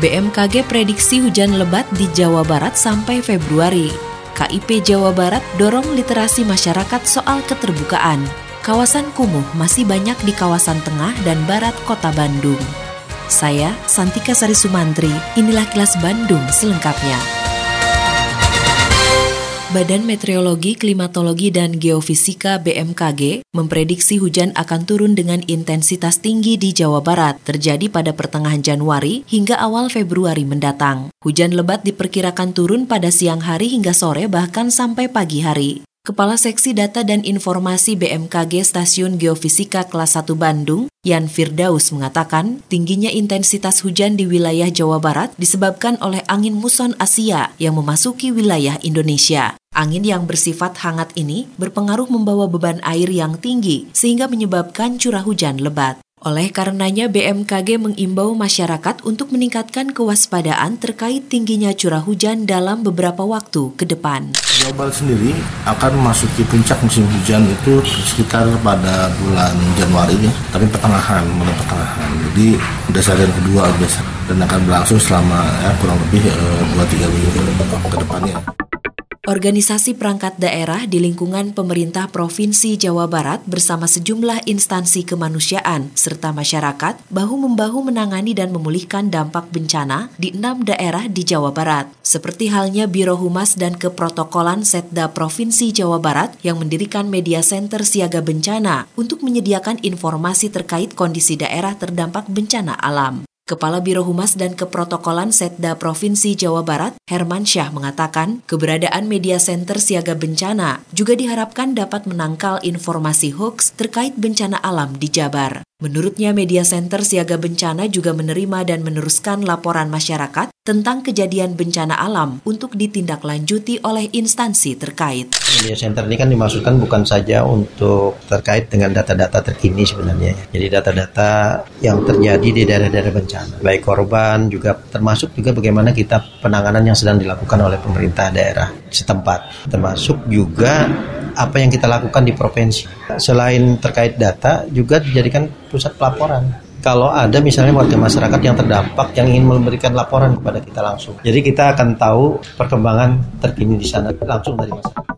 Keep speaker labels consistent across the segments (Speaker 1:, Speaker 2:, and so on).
Speaker 1: BMKG prediksi hujan lebat di Jawa Barat sampai Februari. KIP Jawa Barat dorong literasi masyarakat soal keterbukaan. Kawasan kumuh masih banyak di kawasan tengah dan barat kota Bandung. Saya, Santika Sari Sumantri, inilah kilas Bandung selengkapnya. Badan Meteorologi, Klimatologi, dan Geofisika BMKG memprediksi hujan akan turun dengan intensitas tinggi di Jawa Barat terjadi pada pertengahan Januari hingga awal Februari mendatang. Hujan lebat diperkirakan turun pada siang hari hingga sore bahkan sampai pagi hari. Kepala Seksi Data dan Informasi BMKG Stasiun Geofisika Kelas 1 Bandung, Yan Firdaus mengatakan, tingginya intensitas hujan di wilayah Jawa Barat disebabkan oleh angin muson Asia yang memasuki wilayah Indonesia. Angin yang bersifat hangat ini berpengaruh membawa beban air yang tinggi sehingga menyebabkan curah hujan lebat. Oleh karenanya BMKG mengimbau masyarakat untuk meningkatkan kewaspadaan terkait tingginya curah hujan dalam beberapa waktu ke depan.
Speaker 2: Barat sendiri akan memasuki puncak musim hujan itu sekitar pada bulan Januari ya, tapi pertengahan, mulai pertengahan. Jadi dasarian kedua biasa dan akan berlangsung selama ya, kurang lebih eh, dua tiga minggu ke depannya.
Speaker 1: Organisasi perangkat daerah di lingkungan pemerintah Provinsi Jawa Barat bersama sejumlah instansi kemanusiaan serta masyarakat bahu-membahu menangani dan memulihkan dampak bencana di enam daerah di Jawa Barat. Seperti halnya Biro Humas dan Keprotokolan Setda Provinsi Jawa Barat yang mendirikan media center siaga bencana untuk menyediakan informasi terkait kondisi daerah terdampak bencana alam. Kepala Biro Humas dan Keprotokolan Setda Provinsi Jawa Barat, Herman Syah mengatakan, keberadaan media center siaga bencana juga diharapkan dapat menangkal informasi hoax terkait bencana alam di Jabar. Menurutnya media center siaga bencana juga menerima dan meneruskan laporan masyarakat tentang kejadian bencana alam untuk ditindaklanjuti oleh instansi terkait.
Speaker 3: Media center ini kan dimaksudkan bukan saja untuk terkait dengan data-data terkini sebenarnya. Jadi data-data yang terjadi di daerah-daerah bencana. Baik korban juga termasuk juga bagaimana kita penanganan yang sedang dilakukan oleh pemerintah daerah setempat. Termasuk juga apa yang kita lakukan di provinsi. Selain terkait data, juga dijadikan pusat pelaporan. Kalau ada misalnya warga masyarakat yang terdampak yang ingin memberikan laporan kepada kita langsung. Jadi kita akan tahu perkembangan terkini di sana langsung dari masyarakat.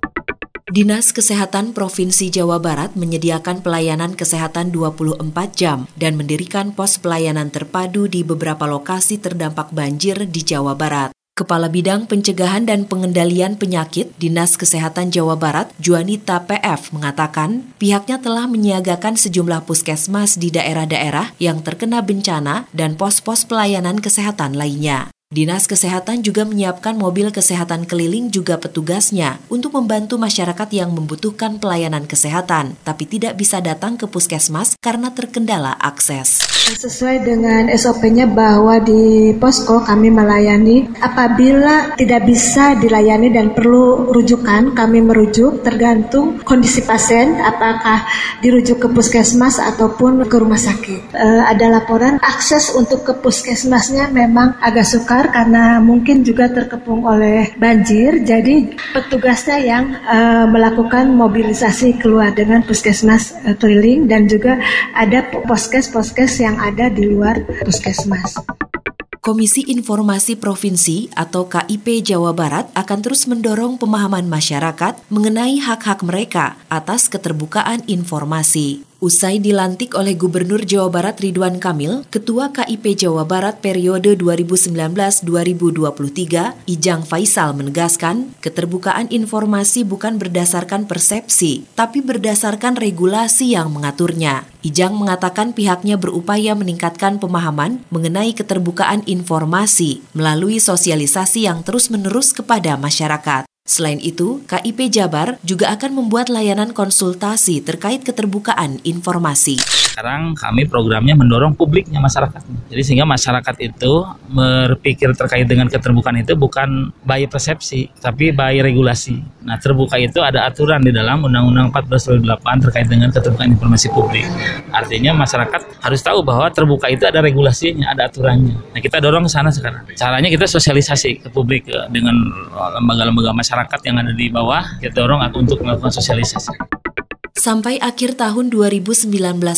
Speaker 1: Dinas Kesehatan Provinsi Jawa Barat menyediakan pelayanan kesehatan 24 jam dan mendirikan pos pelayanan terpadu di beberapa lokasi terdampak banjir di Jawa Barat. Kepala Bidang Pencegahan dan Pengendalian Penyakit Dinas Kesehatan Jawa Barat, Juanita PF, mengatakan pihaknya telah menyiagakan sejumlah puskesmas di daerah-daerah yang terkena bencana dan pos-pos pelayanan kesehatan lainnya. Dinas Kesehatan juga menyiapkan mobil kesehatan keliling juga petugasnya untuk membantu masyarakat yang membutuhkan pelayanan kesehatan, tapi tidak bisa datang ke puskesmas karena terkendala akses.
Speaker 4: Sesuai dengan SOP-nya bahwa di posko kami melayani apabila tidak bisa dilayani dan perlu rujukan, kami merujuk tergantung kondisi pasien apakah dirujuk ke puskesmas ataupun ke rumah sakit. E, ada laporan akses untuk ke puskesmasnya memang agak sukar karena mungkin juga terkepung oleh banjir. Jadi petugasnya yang uh, melakukan mobilisasi keluar dengan puskesmas uh, keliling dan juga ada poskes-poskes yang ada di luar puskesmas.
Speaker 1: Komisi Informasi Provinsi atau KIP Jawa Barat akan terus mendorong pemahaman masyarakat mengenai hak-hak mereka atas keterbukaan informasi. Usai dilantik oleh Gubernur Jawa Barat Ridwan Kamil, Ketua KIP Jawa Barat periode 2019-2023, Ijang Faisal menegaskan, keterbukaan informasi bukan berdasarkan persepsi, tapi berdasarkan regulasi yang mengaturnya. Ijang mengatakan pihaknya berupaya meningkatkan pemahaman mengenai keterbukaan informasi melalui sosialisasi yang terus-menerus kepada masyarakat. Selain itu, KIP Jabar juga akan membuat layanan konsultasi terkait keterbukaan informasi.
Speaker 5: Sekarang kami programnya mendorong publiknya masyarakat. Jadi sehingga masyarakat itu berpikir terkait dengan keterbukaan itu bukan by persepsi, tapi by regulasi. Nah, terbuka itu ada aturan di dalam Undang-Undang 14 2008 terkait dengan keterbukaan informasi publik. Artinya masyarakat harus tahu bahwa terbuka itu ada regulasinya, ada aturannya. Nah, kita dorong ke sana sekarang. Caranya kita sosialisasi ke publik dengan lembaga-lembaga masyarakat yang ada di bawah, kita dorong untuk melakukan sosialisasi.
Speaker 1: Sampai akhir tahun 2019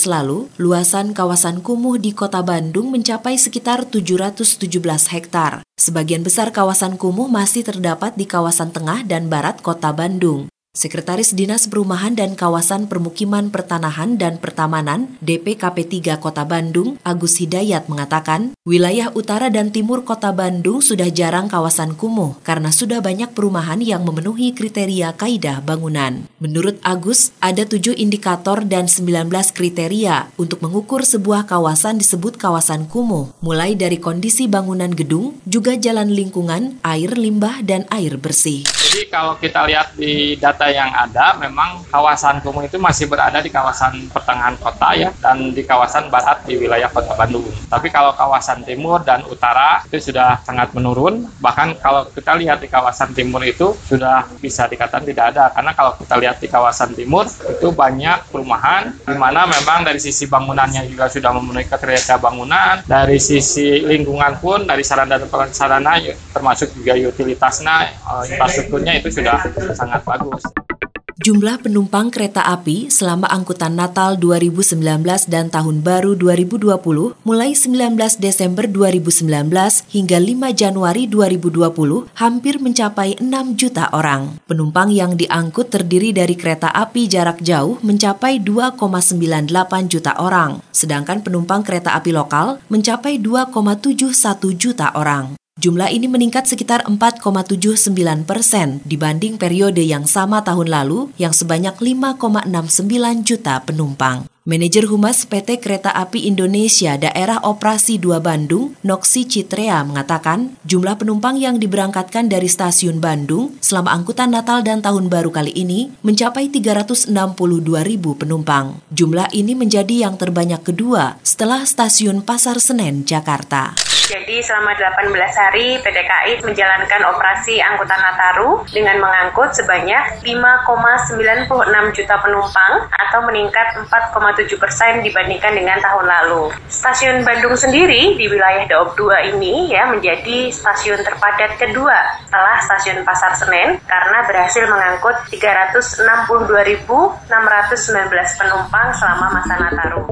Speaker 1: lalu, luasan kawasan kumuh di kota Bandung mencapai sekitar 717 hektar. Sebagian besar kawasan kumuh masih terdapat di kawasan tengah dan barat kota Bandung. Sekretaris Dinas Perumahan dan Kawasan Permukiman Pertanahan dan Pertamanan DPKP 3 Kota Bandung, Agus Hidayat mengatakan, wilayah utara dan timur Kota Bandung sudah jarang kawasan kumuh karena sudah banyak perumahan yang memenuhi kriteria kaidah bangunan. Menurut Agus, ada tujuh indikator dan 19 kriteria untuk mengukur sebuah kawasan disebut kawasan kumuh, mulai dari kondisi bangunan gedung, juga jalan lingkungan, air limbah, dan air bersih.
Speaker 6: Jadi kalau kita lihat di data yang ada memang kawasan kumuh itu masih berada di kawasan pertengahan kota ya dan di kawasan barat di wilayah kota Bandung. Tapi kalau kawasan timur dan utara itu sudah sangat menurun. Bahkan kalau kita lihat di kawasan timur itu sudah bisa dikatakan tidak ada karena kalau kita lihat di kawasan timur itu banyak perumahan di mana memang dari sisi bangunannya juga sudah memenuhi kriteria bangunan, dari sisi lingkungan pun dari sarana dan prasarana termasuk juga utilitasnya eh, infrastrukturnya itu sudah sangat bagus.
Speaker 1: Jumlah penumpang kereta api selama angkutan Natal 2019 dan Tahun Baru 2020 mulai 19 Desember 2019 hingga 5 Januari 2020 hampir mencapai 6 juta orang. Penumpang yang diangkut terdiri dari kereta api jarak jauh mencapai 2,98 juta orang, sedangkan penumpang kereta api lokal mencapai 2,71 juta orang. Jumlah ini meningkat sekitar 4,79 persen dibanding periode yang sama tahun lalu yang sebanyak 5,69 juta penumpang. Manajer Humas PT Kereta Api Indonesia Daerah Operasi 2 Bandung, Noksi Citrea mengatakan, jumlah penumpang yang diberangkatkan dari stasiun Bandung selama angkutan Natal dan Tahun Baru kali ini mencapai 362 ribu penumpang. Jumlah ini menjadi yang terbanyak kedua setelah stasiun Pasar Senen, Jakarta.
Speaker 7: Jadi selama 18 hari PT KAI menjalankan operasi angkutan Nataru dengan mengangkut sebanyak 5,96 juta penumpang atau meningkat 4,7 persen dibandingkan dengan tahun lalu. Stasiun Bandung sendiri di wilayah Daob 2 ini ya menjadi stasiun terpadat kedua setelah stasiun Pasar Senen karena berhasil mengangkut 362.619 penumpang selama masa Nataru.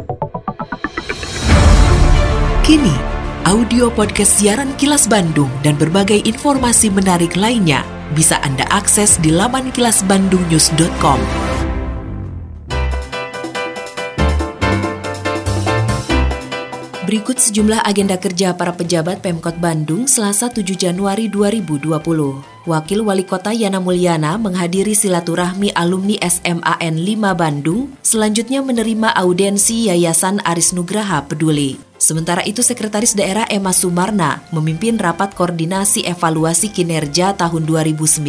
Speaker 1: Kini Audio podcast siaran Kilas Bandung dan berbagai informasi menarik lainnya bisa Anda akses di laman kilasbandungnews.com. Berikut sejumlah agenda kerja para pejabat Pemkot Bandung selasa 7 Januari 2020. Wakil Wali Kota Yana Mulyana menghadiri silaturahmi alumni SMAN 5 Bandung, selanjutnya menerima audensi Yayasan Aris Nugraha Peduli. Sementara itu Sekretaris Daerah Emma Sumarna memimpin rapat koordinasi evaluasi kinerja tahun 2019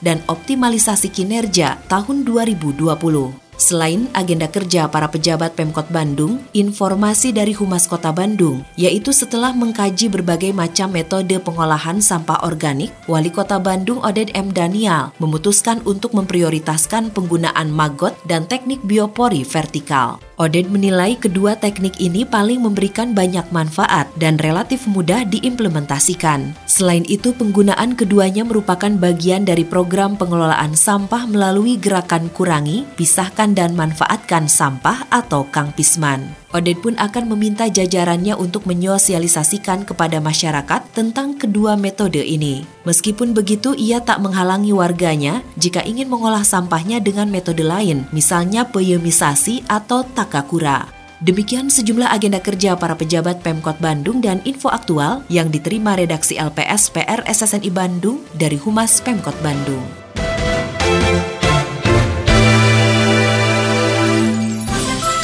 Speaker 1: dan optimalisasi kinerja tahun 2020. Selain agenda kerja para pejabat Pemkot Bandung, informasi dari Humas Kota Bandung, yaitu setelah mengkaji berbagai macam metode pengolahan sampah organik, Wali Kota Bandung Oded M. Daniel memutuskan untuk memprioritaskan penggunaan maggot dan teknik biopori vertikal. Oded menilai kedua teknik ini paling memberikan banyak manfaat dan relatif mudah diimplementasikan. Selain itu, penggunaan keduanya merupakan bagian dari program pengelolaan sampah melalui gerakan kurangi, pisahkan dan manfaatkan sampah atau Kang Pisman. Oded pun akan meminta jajarannya untuk menyosialisasikan kepada masyarakat tentang kedua metode ini. Meskipun begitu, ia tak menghalangi warganya jika ingin mengolah sampahnya dengan metode lain, misalnya peyemisasi atau takakura. Demikian sejumlah agenda kerja para pejabat Pemkot Bandung dan info aktual yang diterima redaksi LPS PR SSNI Bandung dari Humas Pemkot Bandung.